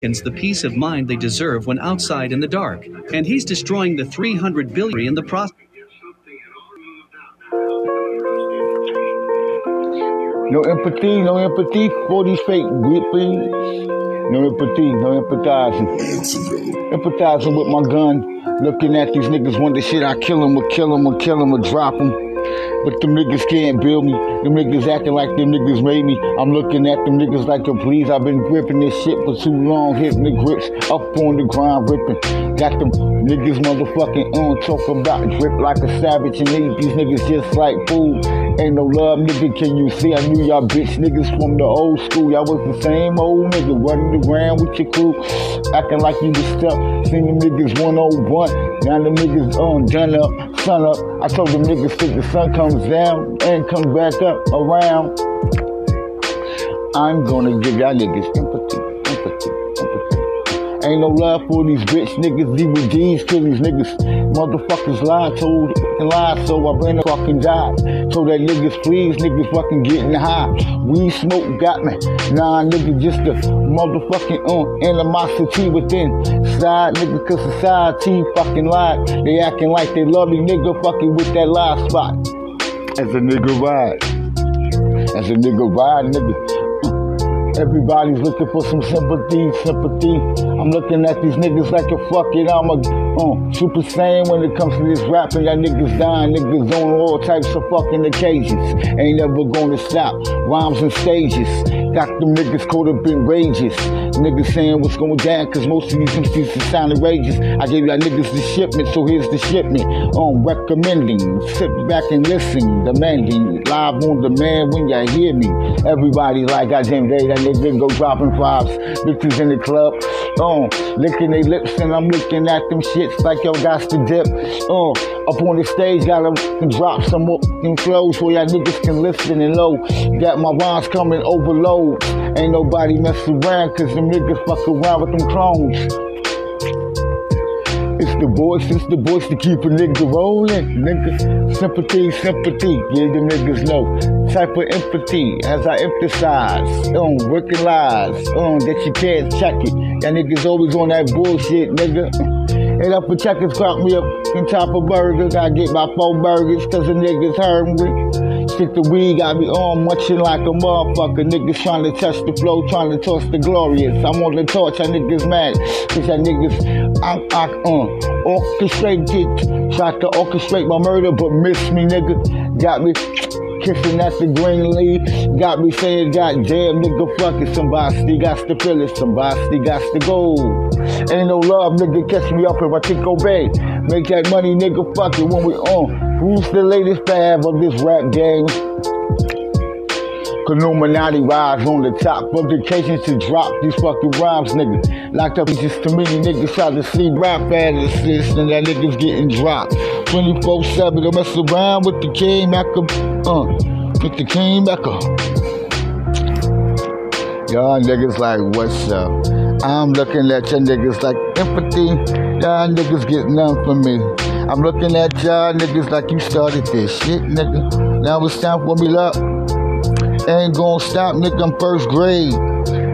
the peace of mind they deserve when outside in the dark. And he's destroying the 300 billion in the process. No empathy, no empathy for these fake whippings. No empathy, no empathizing. Empathizing with my gun. Looking at these niggas, wonder shit, I kill them or kill them or kill them or drop them. But them niggas can't build me. Them niggas acting like them niggas made me. I'm looking at them niggas like a please. I've been gripping this shit for too long, hitting the grips up on the ground, ripping. Got them niggas motherfucking on, talk about drip like a savage and eat these niggas just like food. Ain't no love, nigga, can you see? I knew y'all bitch niggas from the old school. Y'all was the same old nigga running around with your crew, acting like you was stuck. Seen them niggas 101. Now them niggas on, done up, sun up. I told them niggas till the sun comes down and comes back up around. I'm gonna give y'all niggas empathy, empathy, empathy. Ain't no love for these bitch niggas, DVDs to these niggas. Motherfuckers lie, told and lied, so I ran a fucking died. So that niggas please, niggas fucking getting high. Weed smoke got me. Nah, nigga, just a motherfucking uh, animosity within. Side nigga, cause society fucking lied. They acting like they love me, nigga, fucking with that lie spot. As a nigga ride. As a nigga ride, nigga. Everybody's looking for some sympathy, sympathy. I'm looking at these niggas like a fuck it, I'm a uh, super saiyan when it comes to this rapping. Y'all niggas dying, niggas on all types of fucking occasions. Ain't never gonna stop. Rhymes and stages. Got them niggas caught up in rages. Niggas saying what's going down, cause most of these MCs are sounding rages. I gave y'all niggas the shipment, so here's the shipment. Um, recommending, sit back and listen, demanding, live on demand when y'all hear me. Everybody like goddamn day, that nigga go dropping fives, bitches in the club, um, licking their lips, and I'm looking at them shits like yo got to dip. Um, up on the stage, gotta drop some more flows so y'all niggas can listen and low. Got my rhymes coming overload. Ain't nobody messing around, cause them niggas fuck around with them clones. It's the voice, it's the voice to keep a nigga rolling. Nigga, sympathy, sympathy, yeah, the niggas know. Type of empathy, as I emphasize, um, lies, um, that you can't check it. Y'all niggas always on that bullshit, nigga. And up for checkers, crack me up in top of burgers. I get my four burgers, cause the niggas hungry. Stick the weed, got me on munching like a motherfucker. Niggas trying to touch the flow, trying to toss the glorious. I'm on the torch, y'all niggas mad. Cause y'all niggas, I'm, I, uh, orchestrated. Tried to orchestrate my murder, but missed me, nigga. Got me kissing at the green leaf. Got me saying, God damn, nigga, fuck it. Somebody got to feel it, somebody got to go. Ain't no love, nigga, catch me up if I take obey. Make that money, nigga, fuck it when we on. Who's the latest fab of this rap game? Illuminati rise on the top. of the Publications to drop these fucking rhymes, nigga. Locked up with just too many niggas try to see rap assist and that niggas getting dropped. 24 7, don't mess around with the King Macker. Uh, with the Macker. Y'all niggas like, what's up? I'm looking at your niggas like empathy. Y'all niggas get none from me. I'm looking at y'all niggas like you started this shit, nigga. Now it's time for me up. Ain't gonna stop, nigga. I'm first grade.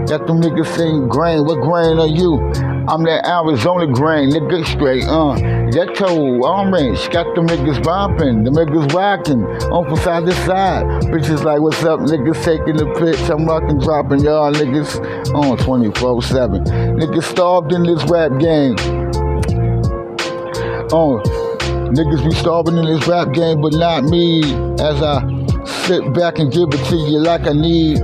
Got them niggas saying grain. What grain are you? I'm that Arizona grain, nigga. Straight, uh. Ghetto, orange. Got them niggas bumping. The niggas rocking. On from side to side. Bitches like, what's up, niggas taking the pitch. I'm rocking, dropping y'all niggas on 24 7. Niggas starved in this rap game. Oh, niggas be starving in this rap game, but not me. As I sit back and give it to you like I need,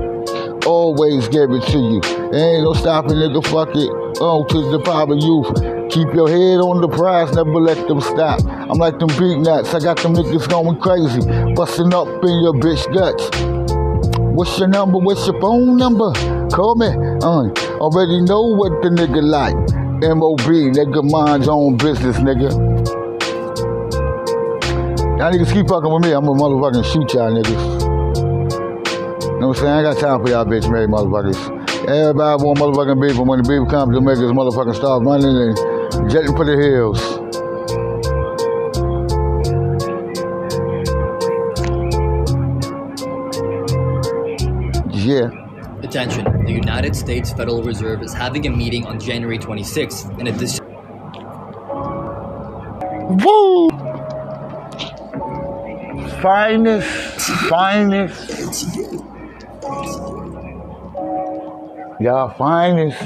always give it to you. Ain't no stopping, nigga, fuck it. Oh, to the power youth. Keep your head on the prize, never let them stop. I'm like them beat nuts, I got them niggas going crazy, busting up in your bitch guts. What's your number? What's your phone number? Call me. Uh, already know what the nigga like. MOB, nigga, mind's own business, nigga. Y'all niggas keep fucking with me, I'm gonna motherfucking shoot y'all niggas. You know what I'm saying? I ain't got time for y'all bitch made motherfuckers. Everybody want motherfucking beef, but when the beef comes, the niggas motherfucking start running and jetting for the hills. Yeah. Attention, the United States Federal Reserve is having a meeting on January 26th and a decision. Woo! Finest, finest. Y'all finest.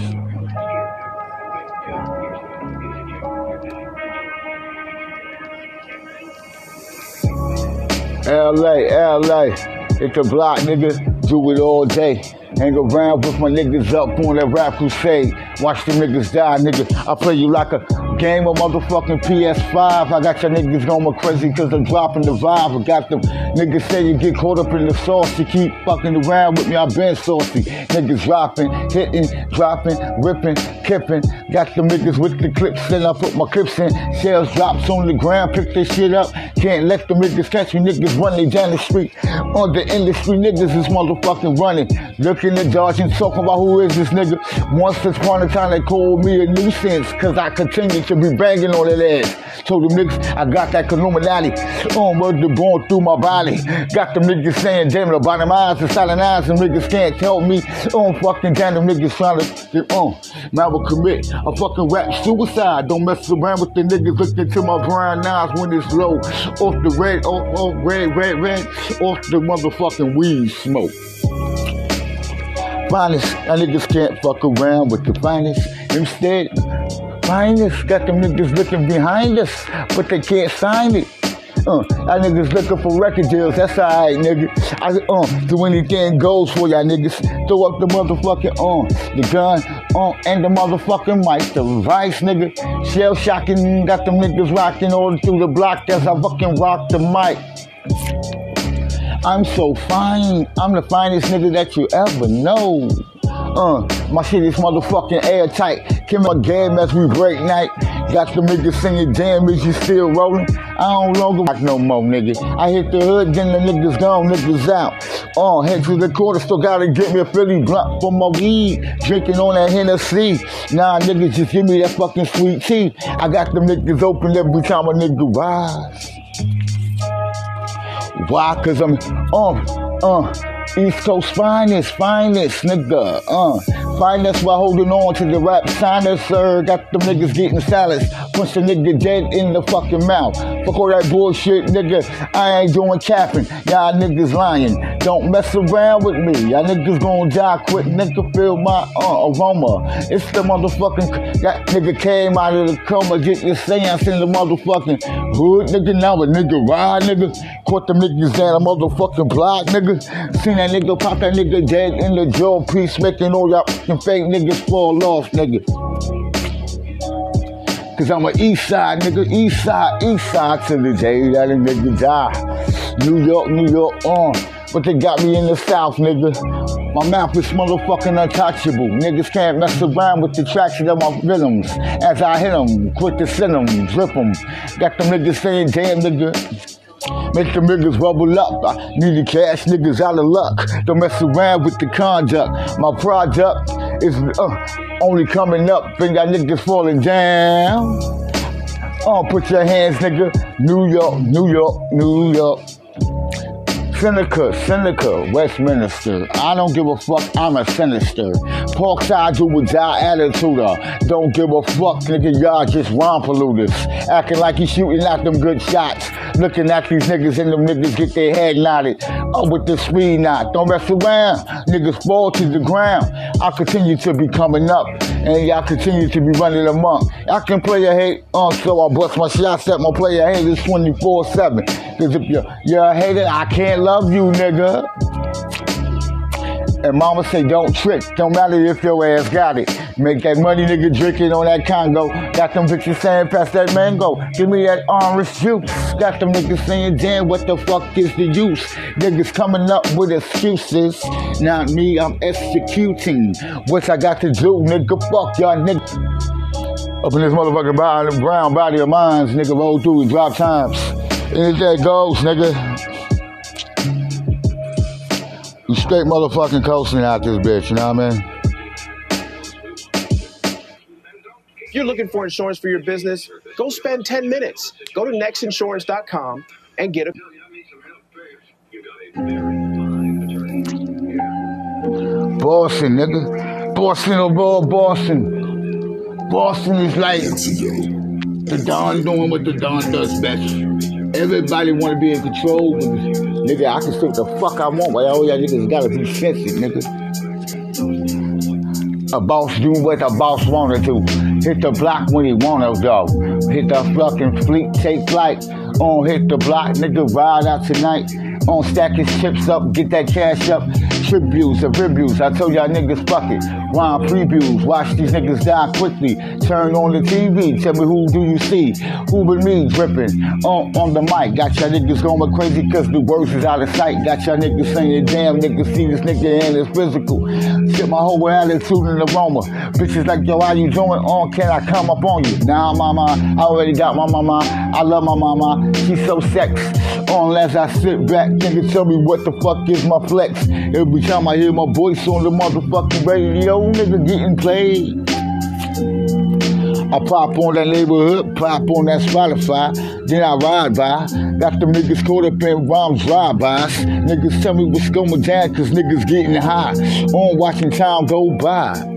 LA, LA. It's a block, nigga. Do it all day. Hang around with my niggas up on that rap crusade. Watch the niggas die, nigga. I play you like a game of motherfucking PS5. I got your niggas going crazy cause I'm dropping the vibe. I got them niggas say you get caught up in the sauce. You keep fucking around with me, I been saucy. Niggas dropping, hitting, dropping, ripping, kipping. Got them niggas with the clips and I put my clips in. Shells drops on the ground, pick this shit up. Can't let them niggas catch me. Niggas running down the street. On the industry, niggas is motherfucking running. Looking at Dodge and talking about who is this nigga. Once upon a time they called me a nuisance cause I continue to be banging on that ass. Told them niggas I got that Illuminati. What they going through my body. Got them niggas saying, damn, the bottom eyes and silent eyes, and niggas can't tell me. On fucking down, them niggas trying to on. I will commit a fucking rap suicide. Don't mess around with the niggas looking to my brown eyes when it's low. Off the red, off, off, red, red, red, off the motherfucking weed smoke. Finest, that niggas can't fuck around with the finest. Instead, finest got them niggas looking behind us, but they can't sign it. Uh, that niggas looking for record deals. That's alright, nigga. I uh, do anything goes for y'all niggas. Throw up the motherfucking uh, the gun uh, and the motherfucking mic. The vice, nigga. Shell shocking, got them niggas rocking all through the block as I fucking rock the mic. I'm so fine. I'm the finest nigga that you ever know. Uh, my shit is motherfucking airtight. Kim my game as we break night. Got the niggas singing damn is you still rolling? I don't longer rock no more, nigga. I hit the hood, then the niggas gone, niggas out. Uh, head to the quarter, still gotta get me a Philly blunt for my weed. Drinking on that Hennessy. Nah, niggas just give me that fucking sweet tea. I got them niggas open every time a nigga rise. Why? Cause I'm uh uh East Coast finest, finest, nigga. Uh finest while holding on to the rap sinus, sir. Got them niggas getting salads. Punch the nigga dead in the fucking mouth. Fuck all that bullshit, nigga. I ain't doing capping. Y'all niggas lying. Don't mess around with me. Y'all niggas gonna die quick. Nigga feel my uh, aroma. It's the motherfucking that nigga came out of the coma. Get your seance in the motherfucking hood, nigga. Now a nigga ride, nigga. Caught them niggas down a motherfucking block, nigga. Seen that nigga pop that nigga dead in the jaw piece, making all y'all fucking fake niggas fall off, nigga. Cause I'm a east side nigga, east side, east side to the day that a nigga die. New York, New York on. But they got me in the south, nigga. My mouth is motherfucking untouchable. Niggas can't mess around with the traction of my rhythms. As I hit them, quick to send them, drip them. Got them niggas saying, damn nigga. Make the niggas bubble up. I need the cash, niggas out of luck. Don't mess around with the conduct. My product is uh, only coming up. Think that niggas falling down. Oh, put your hands, nigga. New York, New York, New York. Seneca, Seneca, Westminster. I don't give a fuck, I'm a sinister. Parkside do with our attitude. uh, Don't give a fuck, nigga, y'all just rompaluders. Acting like you shooting at them good shots. Looking at these niggas and them niggas get their head nodded. Up with the speed knot. Don't mess around. Niggas fall to the ground. I continue to be coming up. And y'all continue to be running amok. I can play a hate, uh, so I bust my shots at my player haters 24-7. Cause if you're, you're a hater, I can't love you, nigga. And mama say don't trick, don't matter if your ass got it. Make that money nigga drinking on that Congo. Got them bitches saying pass that mango. Give me that orange juice. Got them niggas saying damn what the fuck is the use? Niggas coming up with excuses. Not me, I'm executing. What I got to do, nigga, fuck y'all nigga. Up in this motherfucking body, brown body of mine, nigga, roll through and drop times. And there goes, nigga. You straight motherfucking coasting out this bitch, you know what I mean? If you're looking for insurance for your business, go spend 10 minutes. Go to nextinsurance.com and get a Boston, nigga. Boston oh, of all Boston. Boston is like the Don doing what the Don does best. Everybody want to be in control. Nigga, I can what the fuck I want, but all y'all niggas gotta be sensitive, nigga. A boss do what a boss wanted to. Hit the block when he wanna go. Hit the fucking fleet, take flight. On hit the block, nigga, ride out tonight. On stack his chips up, get that cash up. Tributes and reviews, I told y'all niggas fuck it. Rhyme previews, watch these niggas die quickly. Turn on the TV, tell me who do you see? Who but me dripping on, on the mic? Got y'all niggas going crazy cause the words is out of sight. Got y'all niggas saying, damn niggas see this nigga and it's physical. Shit my whole attitude and aroma. Bitches like, yo, how you doing? On, can I come up on you? Nah, mama, I already got my mama. I love my mama. She's so sex. Unless I sit back, nigga, tell me what the fuck is my flex. Every time I hear my voice on the motherfucking radio, nigga getting played. I pop on that neighborhood, pop on that Spotify, then I ride by. Got the niggas caught up in rhymes drive-bys. Niggas tell me what's going down, cause niggas getting high. On watching time go by.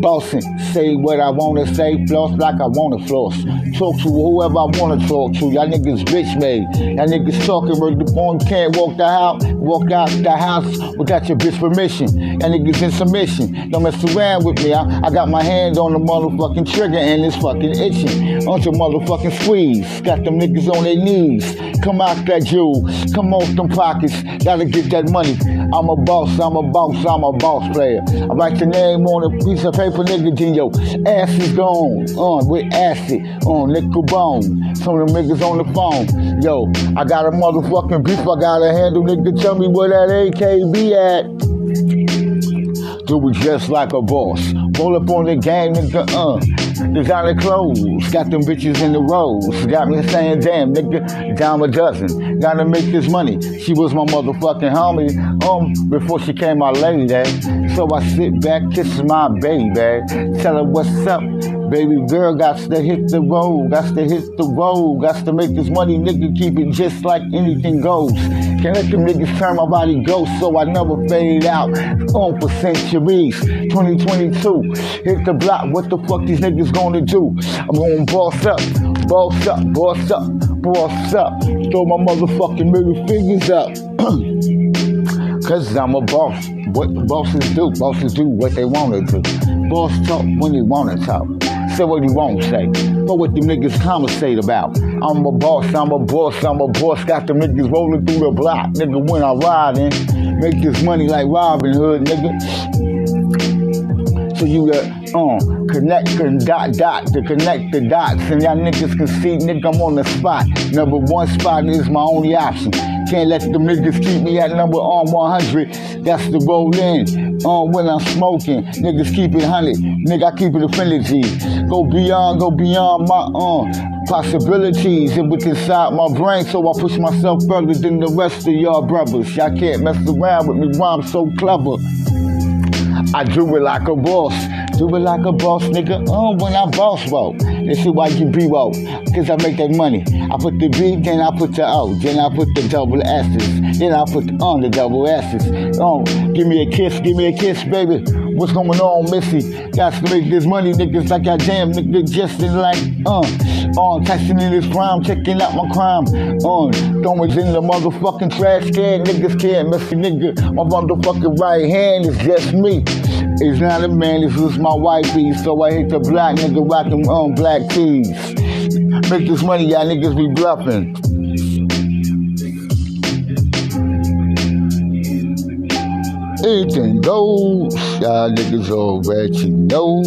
Bossing, say what I wanna say, floss like I wanna floss. Talk to whoever I wanna talk to. Y'all niggas bitch made. Y'all niggas talking where the born can't walk the house, walk out the house without your bitch permission. Y'all niggas in submission. Don't mess around with me. I, I got my hand on the motherfucking trigger and it's fucking itching. On your motherfucking squeeze. Got them niggas on their knees. Come out that jewel. Come off them pockets. Gotta get that money. I'm a boss, I'm a boss, I'm a boss player. I write your name on a piece of paper, then your ass is gone. On uh, with acid, on nickel bone. Some of them niggas on the phone. Yo, I got a motherfucking beef I gotta handle, nigga. Tell me where that AKB at. Do it just like a boss. Roll up on the game, nigga, uh. Designer clothes, got them bitches in the rows. Got me saying, damn, nigga, dime a dozen. Gotta make this money. She was my motherfucking homie, um, before she came my lady. So I sit back, kiss my baby, tell her what's up. Baby girl, got to hit the road, got to hit the road, got to make this money, nigga, keep it just like anything goes. Can't let them niggas turn my body ghost, so I never fade out. On for centuries, 2022, hit the block, what the fuck these niggas gonna do? I'm gonna boss up, boss up, boss up, boss up, throw my motherfucking middle fingers up. Cause I'm a boss. What bosses do, bosses do what they wanna do. Boss talk when they wanna talk say what you won't say. But what the niggas conversate about. I'm a boss, I'm a boss, I'm a boss. Got the niggas rolling through the block, nigga, when I ride in. Make this money like Robin Hood, nigga. So you uh, uh, connect and dot dot to connect the dots. And y'all niggas can see, nigga, I'm on the spot. Number one spot is my only option. Can't let them niggas keep me at number on 100. That's the roll in. On uh, when I'm smoking. Niggas keep it 100. Nigga, I keep it affinity. Go beyond, go beyond my uh, possibilities. It was inside my brain, so I push myself further than the rest of y'all brothers. Y'all can't mess around with me, Why I'm so clever. I do it like a boss. Do it like a boss, nigga. Oh, when I boss walk. This is why you be woke. Cause I make that money. I put the B, then I put the O. Then I put the double S's. Then I put on the double S's. Oh, give me a kiss, give me a kiss, baby. What's going on, Missy? Got to make this money, niggas like I damn nigga just like, uh, on texting in this crime, checking out my crime, on throwing in the motherfucking trash can, niggas can't miss a nigga. My motherfucking right hand is just me. It's not a man, this is my wifey, so I hit the black nigga rocking on black tees. Make this money, y'all niggas be bluffing. Anything goes, y'all niggas already know.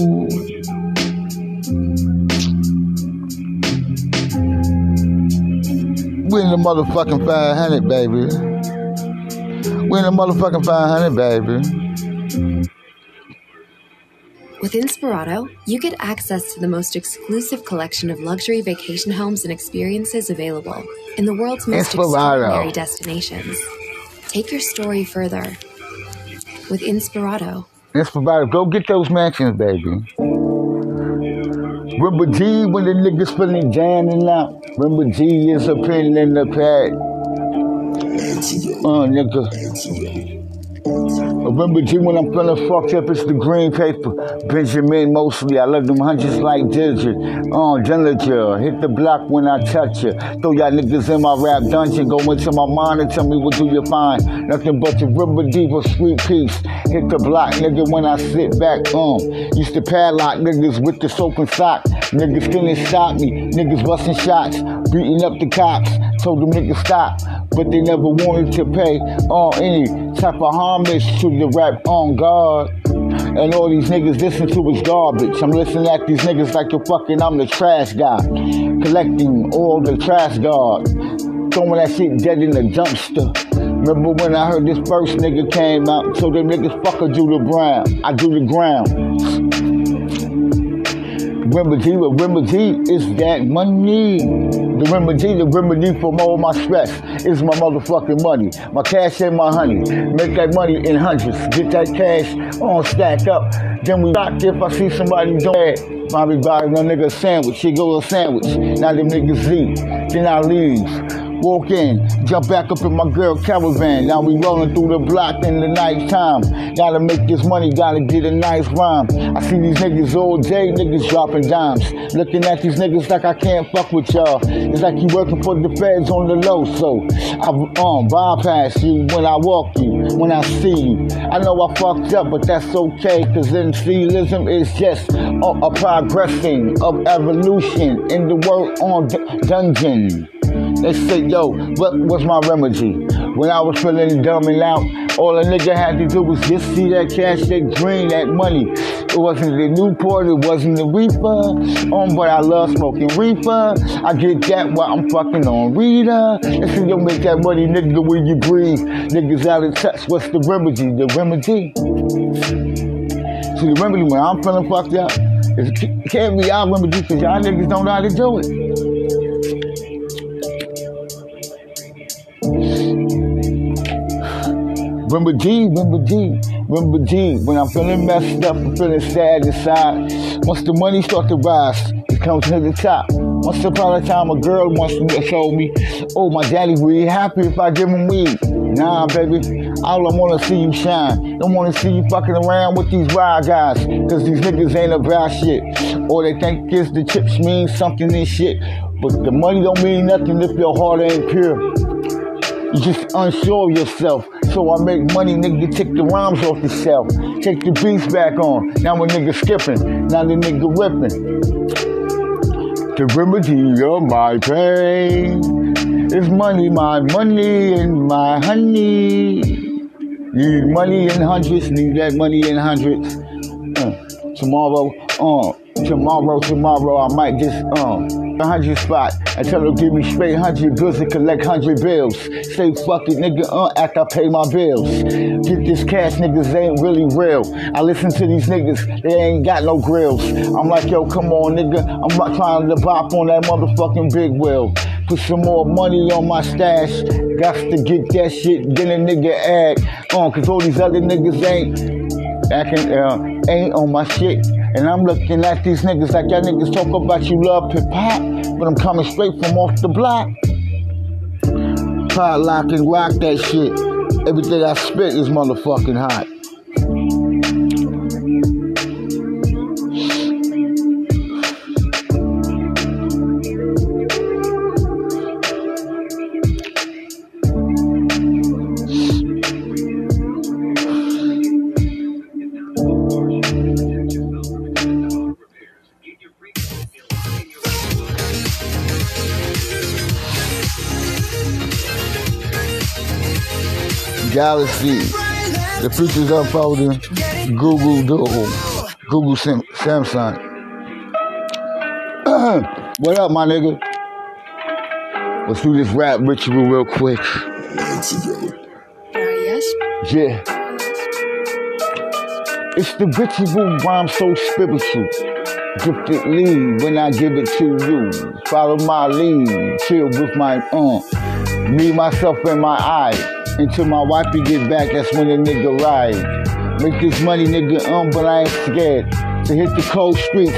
We in the motherfucking 500, baby. We in the motherfucking 500, baby. With Inspirato, you get access to the most exclusive collection of luxury vacation homes and experiences available in the world's most Inspirato. extraordinary destinations. Take your story further with Inspirato. Inspirato, go get those mansions, baby. Remember G when the niggas feeling jamming out. Remember G is a pin in the pad. Uh, nigga. Remember G when I'm feeling fucked up, it's the green paper. Benjamin mostly, I love them hundreds like Dillinger. Uh, Dillinger, hit the block when I touch you. Throw y'all niggas in my rap dungeon, go into my mind and tell me what do you find. Nothing but the river deep of sweet peace. Hit the block, nigga, when I sit back, um. Used to padlock niggas with the soaking sock. Niggas couldn't stop me, niggas busting shots, beating up the cops. Told them niggas stop, but they never wanted to pay on any type of homage to the rap on God. And all these niggas listen to is garbage. I'm listening at these niggas like you're fucking I'm the trash guy. Collecting all the trash guard. Throwing that shit dead in the dumpster. Remember when I heard this first nigga came out? So them niggas fuck a the ground. I do the ground. Remedy, the remedy is that money. The remedy, the remedy from all my stress is my motherfucking money. My cash and my honey. Make that money in hundreds. Get that cash on stack up. Then we rock if I see somebody doing it. Probably buy no nigga sandwich. She go a sandwich. Now them niggas eat. Then I leave. Walk in, jump back up in my girl caravan. Now we rolling through the block in the night time. Gotta make this money, gotta get a nice rhyme. I see these niggas all day, niggas dropping dimes. Looking at these niggas like I can't fuck with y'all. It's like you working for the feds on the low, so I um bypass you when I walk you, when I see you. I know I fucked up, but that's okay, cause NCism is just a, a progressing of evolution in the world on d- dungeon. They say, yo, what was my remedy? When I was feeling dumb and out, all a nigga had to do was just see that cash, that green, that money. It wasn't the Newport, it wasn't the reefer. Um, but I love smoking reefer. I get that while I'm fucking on Rita. They say, yo, make that money, nigga, when you breathe. Niggas out of touch, what's the remedy? The remedy. See, the remedy when I'm feeling fucked up, it can't be our remedy because y'all niggas don't know how to do it. Remember G, remember G, remember G. When I'm feeling messed up, I'm feeling sad inside. Once the money start to rise, it comes to the top. Once upon a time, a girl once told me, "Oh, my daddy would be happy if I give him weed." Nah, baby, all I wanna see you shine. Don't wanna see you fucking around with these wild guys, cause these niggas ain't about shit. Or they think is the chips mean something and shit, but the money don't mean nothing if your heart ain't pure. You just unsure of yourself. So I make money, nigga, take the rhymes off the shelf. Take the beats back on. Now a nigga skipping. Now the nigga ripping. The remedy of my pain is money, my money and my honey. Need money in hundreds, need that money in hundreds. Uh, tomorrow, uh, tomorrow, tomorrow, I might just, um, a hundred spot and tell them give me straight hundred goods and collect hundred bills. Say fuck it, nigga, uh, after I pay my bills. Get this cash, niggas ain't really real. I listen to these niggas, they ain't got no grills. I'm like, yo, come on, nigga, I'm not trying to bop on that motherfucking big wheel. Put some more money on my stash. Got to get that shit, then a nigga act on, uh, cause all these other niggas ain't acting, uh, ain't on my shit. And I'm looking at these niggas like y'all niggas talk about you love hip hop, but I'm coming straight from off the block. Padlock and rock that shit. Everything I spit is motherfucking hot. Galaxy. The future's unfolding. Google Google. Google Sam- Samsung. what up, my nigga? Let's do this rap ritual real quick. Yeah. It's the ritual rhyme so spiritual. Gifted lead when I give it to you. Follow my lead. Chill with my uh. Me, myself, and my eyes. Until my wifey get back, that's when the nigga ride. Make this money, nigga, um, but I ain't scared. To hit the cold streets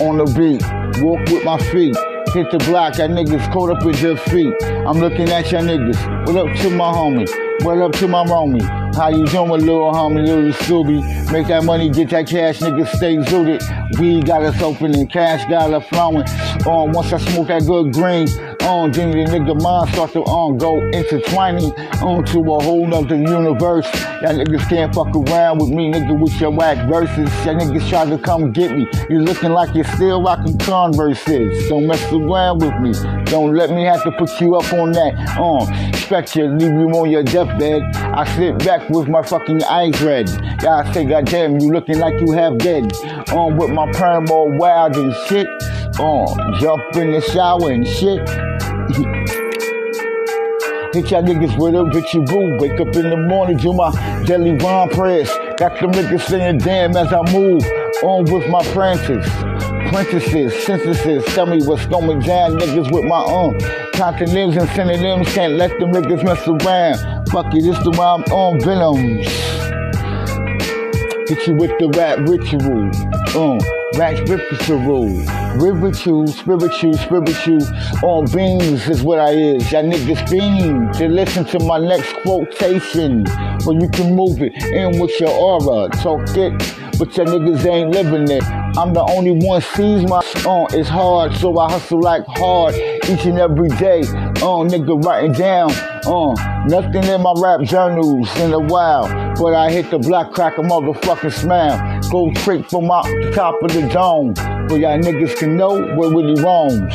on the beat. Walk with my feet. Hit the block, that niggas caught up with their feet. I'm looking at y'all niggas. What up to my homie? What up to my homie? How you doing, little homie, little Scooby? Make that money, get that cash, nigga, stay zooted. We got us open and cash got us flowing. Um, once I smoke that good green, um, then the nigga mind start to um, go intertwining onto a whole nother universe. Y'all niggas can't fuck around with me, nigga, with your whack verses. Y'all niggas try to come get me. You looking like you're still rocking Converses. Don't mess around with me. Don't let me have to put you up on that. Um, expect you, leave you on your deathbed. I sit back with my fucking eyes red. Y'all say, goddamn, you looking like you have dead. Um, with my perm all wild and shit. Um, jump in the shower and shit. Hit y'all niggas with a Richie Boo. Wake up in the morning, do my daily rhyme prayers. Got them niggas saying damn as I move. On with my prentices, Princesses, synthesis. Tell me what's going down, niggas with my own. Continents and synonyms. Can't let them niggas mess around. Fuck it, this the rhyme on venoms. Hit you with the rap ritual. Uh, rap ritual. Ritual, spiritual, spiritual. On beans is what I is. Y'all niggas fiend to listen to my next quotation. But you can move it in with your aura. Talk it, but your niggas ain't living it. I'm the only one sees my on. Uh, it's hard, so I hustle like hard each and every day. Uh, nigga writing down. Uh, nothing in my rap journals in a while. But I hit the block, crack a motherfucking smile. Go straight from the top of the dome. But y'all niggas can know where really roams.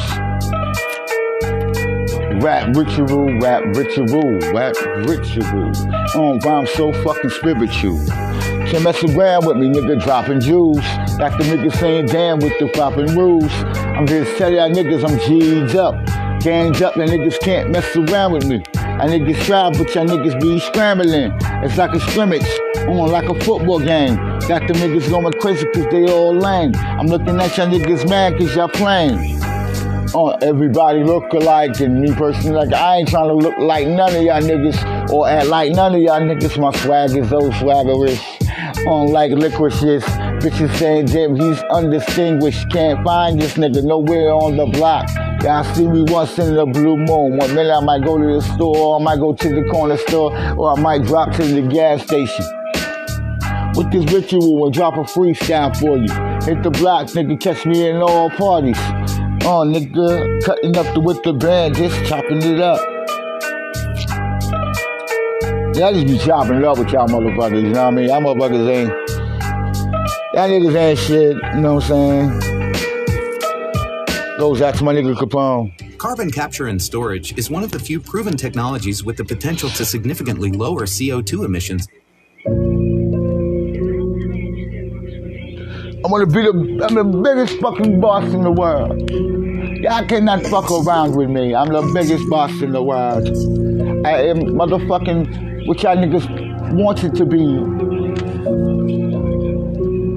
Rap ritual, rap ritual, rap ritual. Um, rhyme so fucking spiritual. Can't mess around with me, nigga, dropping jewels. Got the niggas saying damn with the popping rules. I'm just telling y'all niggas I'm G'd up. Ganged up, and niggas can't mess around with me. I niggas try, but y'all niggas be scrambling. It's like a scrimmage, on like a football game. Got the niggas going crazy cause they all lame. I'm looking at y'all niggas mad cause y'all playing uh, everybody look alike. And me personally, like, I ain't trying to look like none of y'all niggas or act like none of y'all niggas. My swag is so swaggerish. On like licorice, bitches saying damn he's undistinguished. Can't find this nigga nowhere on the block. Y'all see me once in the blue moon. One minute I might go to the store, or I might go to the corner store, or I might drop to the gas station. With this ritual and drop a freestyle for you. Hit the block, nigga, catch me in all parties. Oh, nigga, cutting up the with the band, just chopping it up. I just be chopping it up with y'all motherfuckers, you know what I mean? Y'all motherfuckers ain't, y'all niggas ain't shit, you know what I'm saying? Goes out to my nigga Capone. Carbon capture and storage is one of the few proven technologies with the potential to significantly lower CO2 emissions. I'm gonna be the I'm the biggest fucking boss in the world. Y'all cannot fuck around with me. I'm the biggest boss in the world. I am motherfucking what y'all niggas wanted to be.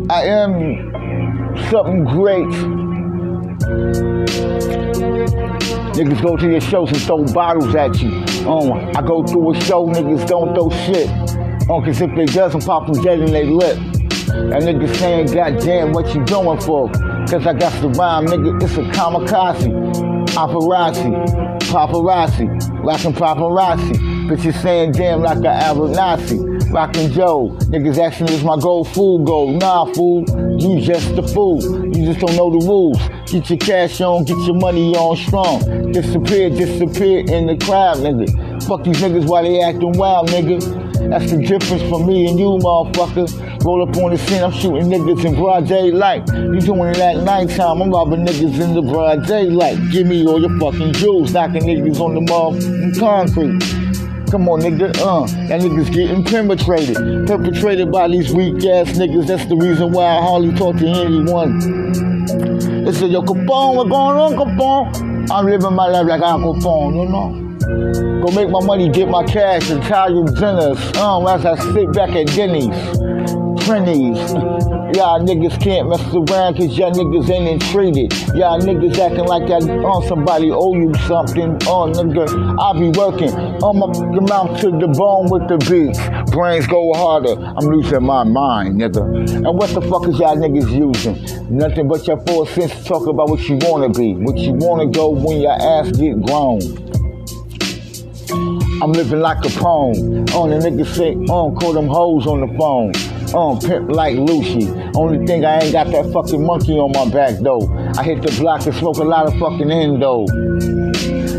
I am something great. Niggas go to your shows and throw bottles at you. Um, I go through a show, niggas don't throw shit. Um, cause if they does, I'm popping dead in they lip. And niggas saying, God damn, what you doing for? Cause I got the rhyme, nigga, it's a kamikaze. Paparazzi, paparazzi, rockin' paparazzi. Bitches saying damn like a Arab Nazi. Rockin' Joe, niggas asking is my gold fool gold. Nah, fool, you just a fool. You just don't know the rules. Get your cash on, get your money on strong. Disappear, disappear in the crowd, nigga. Fuck these niggas while they acting wild, nigga. That's the difference for me and you, motherfucker. Roll up on the scene, I'm shooting niggas in broad daylight. You doing it at nighttime, I'm robbing niggas in the broad daylight. Give me all your fucking jewels, knocking niggas on the motherfucking concrete. Come on, nigga, uh, that niggas getting penetrated. Perpetrated by these weak ass niggas. That's the reason why I hardly talk to anyone. They say, yo, Capone, what's going on, Capone? I'm living my life like I'm Capone, you know? Go make my money, get my cash, Italian dinners. Um, as I sit back at Denny's, Y'all niggas can't mess around cause y'all niggas ain't entreated. Y'all niggas acting like y'all on somebody owe you something. Oh nigga, I be working on my mouth to the bone with the beats. Brains go harder. I'm losing my mind, nigga. And what the fuck is y'all niggas using? Nothing but your four cents talk about what you wanna be. What you wanna go when your ass get grown. I'm living like Capone. On the niggas say, on call them hoes on the phone. On pimp like Lucy. Only thing I ain't got that fucking monkey on my back though. I hit the block and smoke a lot of fucking endo.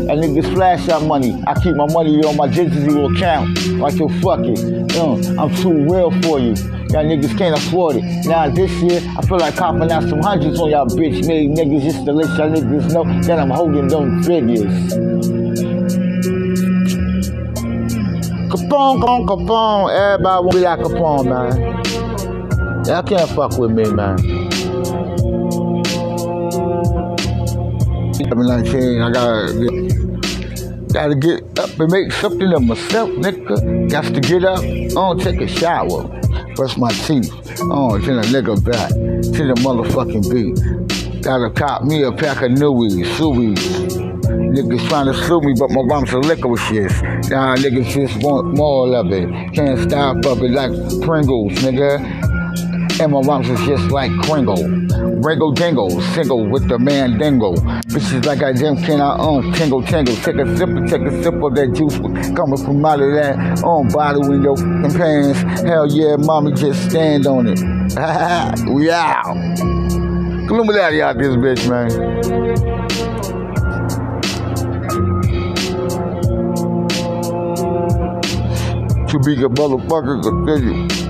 And niggas flash out money. I keep my money on my digital account. Like yo, fuck it. Uh, I'm too real for you. Y'all niggas can't afford it. Now this year, I feel like copping out some hundreds on y'all bitch made niggas just to let y'all niggas know that I'm holding them figures. Capone, Capone, Capone. Everybody want to be like Capone, man. Y'all can't fuck with me, man. I I gotta gotta get up and make something of myself, nigga. Got to get up, oh, take a shower, brush my teeth, oh, then a nigga back to the motherfucking beat. Gotta cop me a pack of newies, suies. Niggas trying to sue me, but my mom's a liquor shit. Nah, niggas just want more of it. Can't stop of it like Pringles, nigga. And my rhymes is just like Kringle. Ringo Dingle, single with the man Dingle. Bitches like I Jim can I own tingle tingle. Take a sip take a sip of that juice coming from out of that on bottle in. Hell yeah, mommy, just stand on it. we out. Illuminati out this bitch, man. To be a motherfucker, continue.